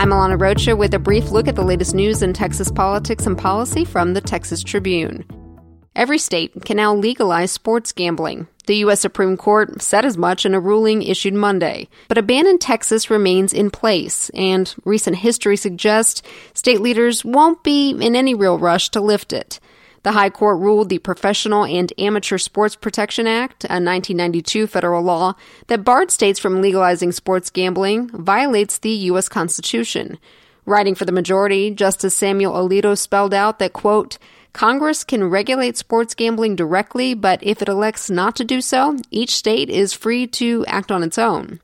I'm Alana Rocha with a brief look at the latest news in Texas politics and policy from the Texas Tribune. Every state can now legalize sports gambling. The U.S. Supreme Court said as much in a ruling issued Monday. But a ban in Texas remains in place, and recent history suggests state leaders won't be in any real rush to lift it. The High Court ruled the Professional and Amateur Sports Protection Act, a 1992 federal law that barred states from legalizing sports gambling, violates the U.S. Constitution. Writing for the majority, Justice Samuel Alito spelled out that, quote, Congress can regulate sports gambling directly, but if it elects not to do so, each state is free to act on its own.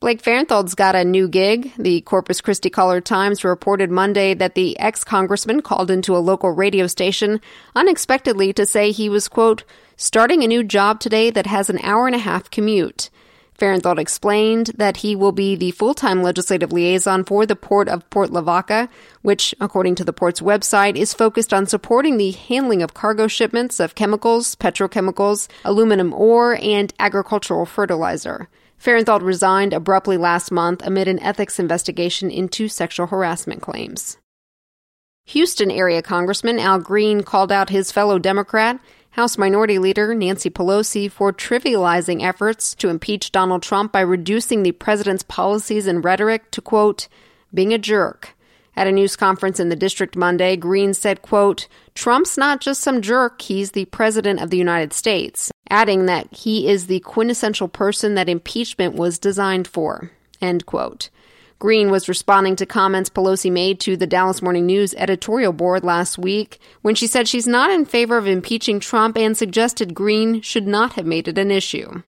Blake Farenthold's got a new gig. The Corpus Christi Caller Times reported Monday that the ex congressman called into a local radio station unexpectedly to say he was, quote, starting a new job today that has an hour and a half commute. Farenthold explained that he will be the full time legislative liaison for the port of Port Lavaca, which, according to the port's website, is focused on supporting the handling of cargo shipments of chemicals, petrochemicals, aluminum ore, and agricultural fertilizer. Farenthold resigned abruptly last month amid an ethics investigation into sexual harassment claims. Houston area Congressman Al Green called out his fellow Democrat House Minority Leader Nancy Pelosi for trivializing efforts to impeach Donald Trump by reducing the president's policies and rhetoric to, quote, being a jerk. At a news conference in the district Monday, Green said, quote, Trump's not just some jerk, he's the president of the United States, adding that he is the quintessential person that impeachment was designed for, end quote. Green was responding to comments Pelosi made to the Dallas Morning News editorial board last week when she said she's not in favor of impeaching Trump and suggested Green should not have made it an issue.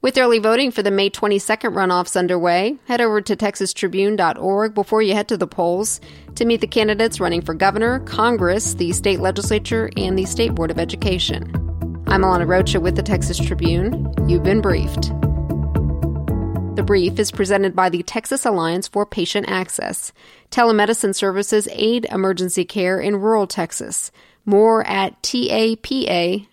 With early voting for the May 22nd runoffs underway, head over to texastribune.org before you head to the polls to meet the candidates running for governor, Congress, the state legislature, and the State Board of Education. I'm Alana Rocha with the Texas Tribune. You've been briefed. The brief is presented by the Texas Alliance for Patient Access. Telemedicine services aid emergency care in rural Texas. More at tapa.info.